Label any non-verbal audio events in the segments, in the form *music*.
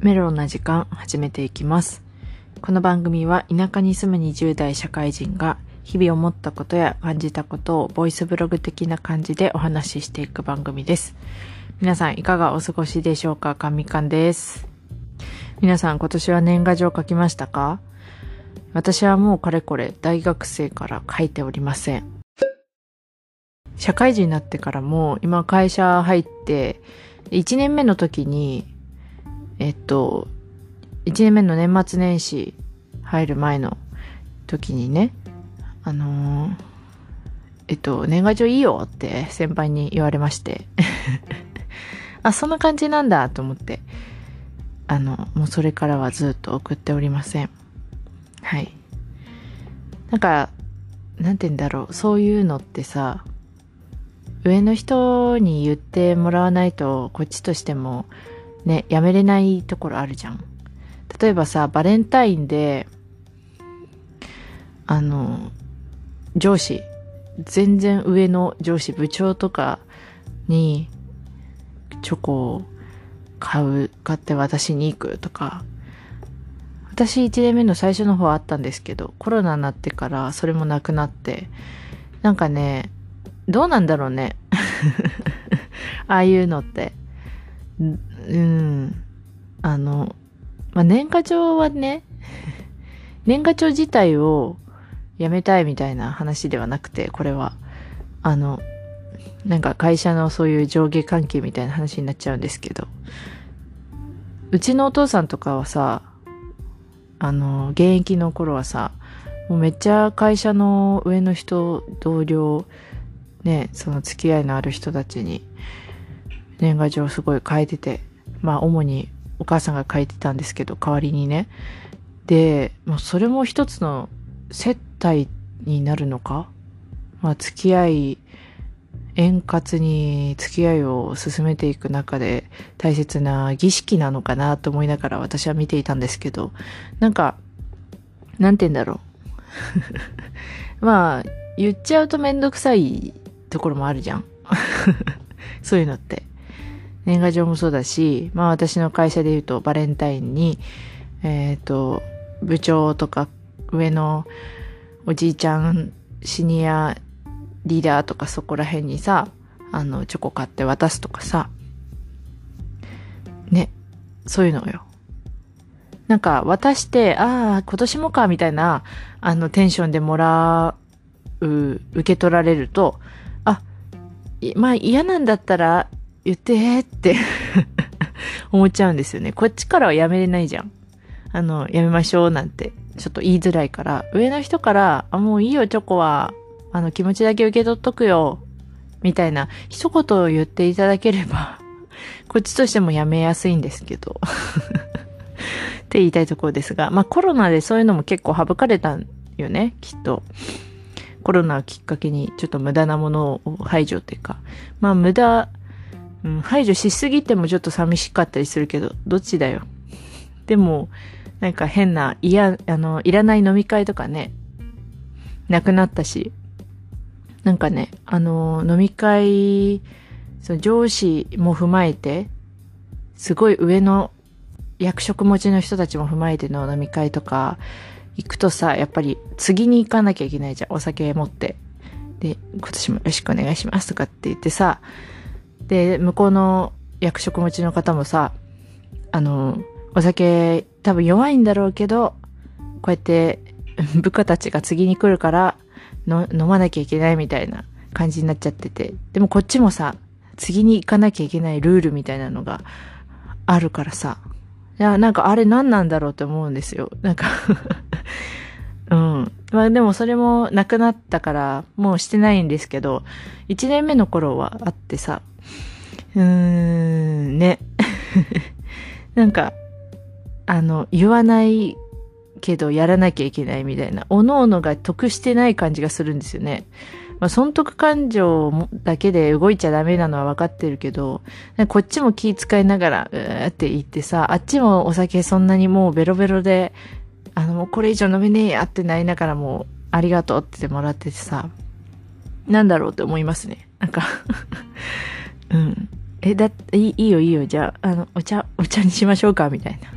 メロンな時間始めていきます。この番組は田舎に住む20代社会人が日々思ったことや感じたことをボイスブログ的な感じでお話ししていく番組です。皆さんいかがお過ごしでしょうか？かみかんです。皆さん今年は年賀状書きましたか？私はもうかれこれ大学生から書いておりません。社会人になってからも今会社入って1年目の時にえっと、1年目の年末年始入る前の時にね、あのーえっと、年賀状いいよって先輩に言われまして。*laughs* あ、そんな感じなんだと思って。あの、もうそれからはずっと送っておりません。はい。なんか、なんて言うんだろう、そういうのってさ、上の人に言ってもらわないと、こっちとしても、ね、やめれないところあるじゃん。例えばさ、バレンタインで、あの、上司、全然上の上司、部長とかに、チョコを買う、買って渡しに行くとか、私1年目の最初の方あったんですけど、コロナになってからそれもなくなって、なんかね、どうなんだろうね。*laughs* ああいうのって。うん。あの、まあ、年賀状はね、*laughs* 年賀状自体をやめたいみたいな話ではなくて、これは。あの、なんか会社のそういう上下関係みたいな話になっちゃうんですけど、うちのお父さんとかはさ、あの、現役の頃はさ、もうめっちゃ会社の上の人、同僚、ね、その付き合いのある人たちに、年賀状すごい書いてて、まあ主にお母さんが書いてたんですけど、代わりにね。で、もうそれも一つの接待になるのか？まあ付き合い、円滑に付き合いを進めていく中で大切な儀式なのかなと思いながら私は見ていたんですけど、なんか、なんて言うんだろう。*laughs* まあ、言っちゃうとめんどくさいところもあるじゃん。*laughs* そういうのって。年賀状もそうだし、まあ私の会社で言うとバレンタインに、えっ、と、部長とか上のおじいちゃん、シニアリーダーとかそこら辺にさ、あの、チョコ買って渡すとかさ、ね、そういうのよ。なんか渡して、ああ、今年もか、みたいな、あの、テンションでもらう、受け取られると、あ、まあ嫌なんだったら言ってって *laughs* 思っちゃうんですよね。こっちからはやめれないじゃん。あの、やめましょうなんて、ちょっと言いづらいから、上の人から、あ、もういいよ、チョコは、あの、気持ちだけ受け取っとくよ、みたいな、一言を言っていただければ、*laughs* こっちとしてもやめやすいんですけど。*laughs* って言いたいところですが、まあコロナでそういうのも結構省かれたんよね、きっと。コロナをきっかけにちょっと無駄なものを排除っていうか、まあ無駄、うん、排除しすぎてもちょっと寂しかったりするけど、どっちだよ？でも、なんか変な、いや、あの、いらない飲み会とかね、なくなったし、なんかね、あの、飲み会、その上司も踏まえて、すごい上の役職持ちの人たちも踏まえての飲み会とか行くとさ、やっぱり次に行かなきゃいけないじゃん。お酒持って。で、今年もよろしくお願いしますとかって言ってさ、で、向こうの役職持ちの方もさ、あの、お酒多分弱いんだろうけど、こうやって *laughs* 部下たちが次に来るからの飲まなきゃいけないみたいな感じになっちゃってて。でもこっちもさ、次に行かなきゃいけないルールみたいなのがあるからさ。いや、なんかあれ何なんだろうって思うんですよ。なんか *laughs* うん。まあでもそれもなくなったから、もうしてないんですけど、1年目の頃はあってさ、うーん、ね。*laughs* なんか、あの、言わないけどやらなきゃいけないみたいな、おのおのが得してない感じがするんですよね。まあ、損得感情だけで動いちゃダメなのは分かってるけど、こっちも気遣いながら、うーって言ってさ、あっちもお酒そんなにもうベロベロで、あの、もうこれ以上飲めねえやってなりながらも、ありがとうって言ってもらっててさ、なんだろうって思いますね。なんか *laughs* うん。え、だって、いいよいいよ。じゃあ、あの、お茶、お茶にしましょうか、みたいな。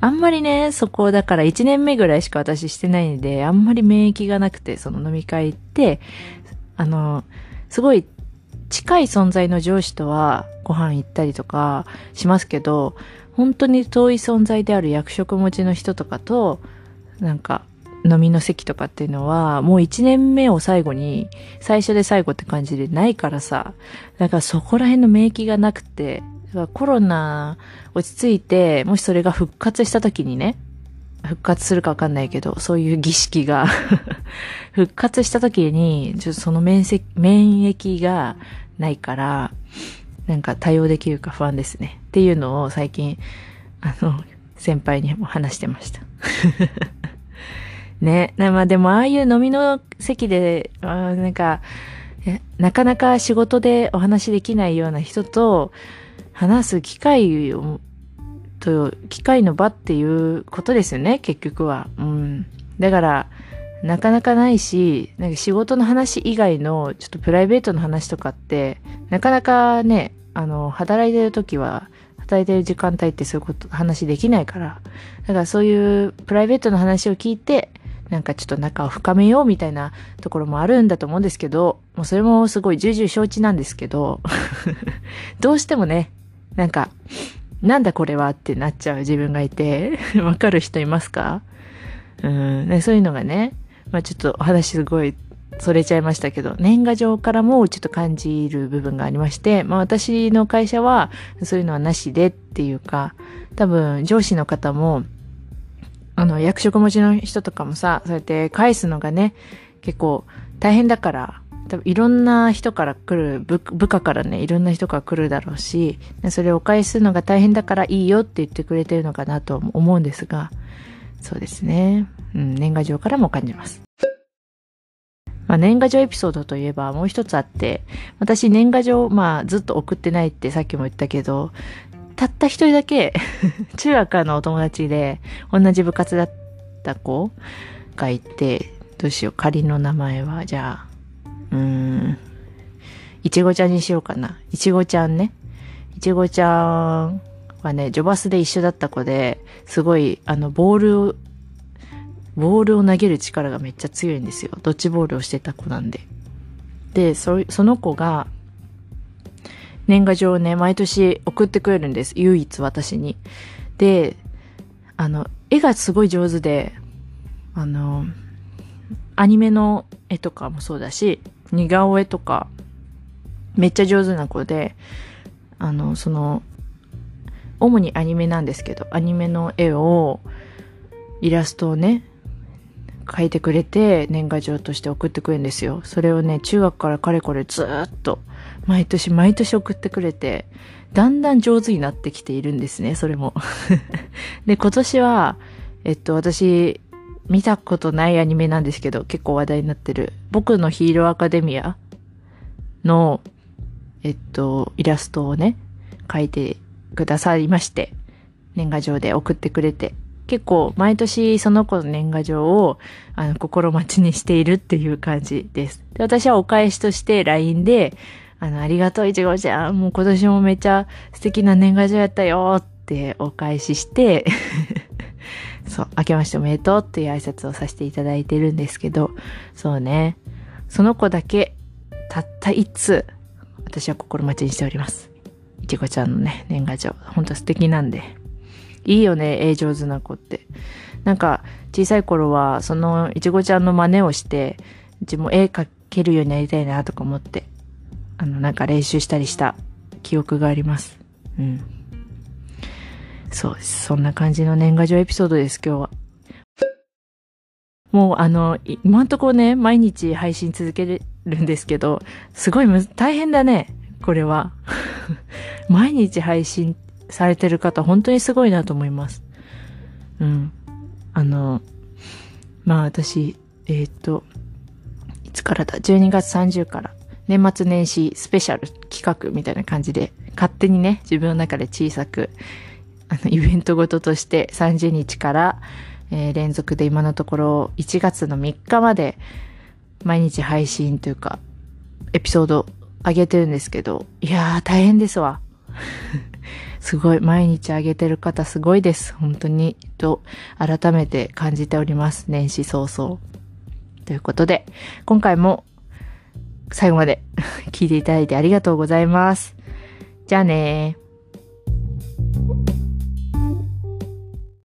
*laughs* あんまりね、そこ、だから1年目ぐらいしか私してないんで、あんまり免疫がなくて、その飲み会行って、あの、すごい近い存在の上司とはご飯行ったりとかしますけど、本当に遠い存在である役職持ちの人とかと、なんか、飲みの席とかっていうのは、もう1年目を最後に、最初で最後って感じでないからさ、だからそこら辺の免疫がなくて、コロナ落ち着いて、もしそれが復活した時にね、復活するかわかんないけど、そういう儀式が *laughs* 復活した時に、ちょっとその免疫免疫がないから、なんか対応できるか不安ですね。っていうのを最近、あの、先輩にも話してました。*laughs* ね。まあでも、ああいう飲みの席で、あなんか、なかなか仕事でお話できないような人と話す機会を、と、機会の場っていうことですよね、結局は。うん。だから、なかなかないし、なんか仕事の話以外のちょっとプライベートの話とかって、なかなかね、あの、働いてる時は、働いてる時間帯ってそういうこと、話できないから。だからそういうプライベートの話を聞いて、なんかちょっと仲を深めようみたいなところもあるんだと思うんですけど、もうそれもすごい重々承知なんですけど、*laughs* どうしてもね、なんか、なんだこれはってなっちゃう自分がいて、*laughs* わかる人いますか？うん、ねそういうのがね、まあちょっとお話すごいそれちゃいましたけど、年賀状からもちょっと感じる部分がありまして、まあ私の会社はそういうのはなしでっていうか、多分上司の方も、あの、役職持ちの人とかもさ、そうやって返すのがね、結構大変だから、多分いろんな人から来る、部部下からね、いろんな人から来るだろうし、それをお返しするのが大変だからいいよって言ってくれてるのかなと思うんですが、そうですね。うん、年賀状からも感じます。まあ、年賀状エピソードといえばもう一つあって、私年賀状、まあずっと送ってないってさっきも言ったけど、たった一人だけ *laughs* 中学のお友達で同じ部活だった子がいて、どうしよう、仮の名前は、じゃあ、うーん、いちごちゃんにしようかな。いちごちゃんね。いちごちゃんはね、ジョバスで一緒だった子で、すごい、あの、ボールを、ボールを投げる力がめっちゃ強いんですよ。ドッジボールをしてた子なんで。で、そ、の子が、年賀状をね、毎年送ってくれるんです。唯一私に。で、あの、絵がすごい上手で、あの、アニメの絵とかもそうだし、似顔絵とか、めっちゃ上手な子で、あの、その、主にアニメなんですけど、アニメの絵を、イラストをね、描いてくれて、年賀状として送ってくれるんですよ。それをね、中学からかれこれずっと、毎年毎年送ってくれて、だんだん上手になってきているんですね、それも。*laughs* で、今年は、えっと、私、見たことないアニメなんですけど、結構話題になってる、僕のヒーローアカデミアの、えっと、イラストをね、描いてくださいまして、年賀状で送ってくれて、結構毎年その子の年賀状をあの心待ちにしているっていう感じです。で私はお返しとして LINE で、あの、ありがとういちごちゃん、もう今年もめっちゃ素敵な年賀状やったよってお返しして、*laughs* そう、明けましておめでとうっていう挨拶をさせていただいてるんですけど、そうね、その子だけ、たった一通、私は心待ちにしております。いちごちゃんのね、年賀状、ほんと素敵なんで。いいよね、絵上手な子って。なんか、小さい頃は、その、いちごちゃんの真似をして、うちも絵描けるようになりたいなとか思って、あの、なんか練習したりした記憶があります。うん。そう。そんな感じの年賀状エピソードです、今日は。もう、あの、今んとこね、毎日配信続けるんですけど、すごいむ大変だね、これは。*laughs* 毎日配信されてる方、本当にすごいなと思います。うん。あの、まあ私、えっ、と、いつからだ ?12 月30から、年末年始スペシャル企画みたいな感じで、勝手にね、自分の中で小さく、あの、イベントごととして30日から、えー連続で今のところ1月の3日まで、毎日配信というか、エピソードあげてるんですけど、いやー大変ですわ。すごい、毎日あげてる方すごいです。本当に、と、改めて感じております。年始早々。ということで、今回も最後まで *laughs* 聞いていただいてありがとうございます。じゃあねー。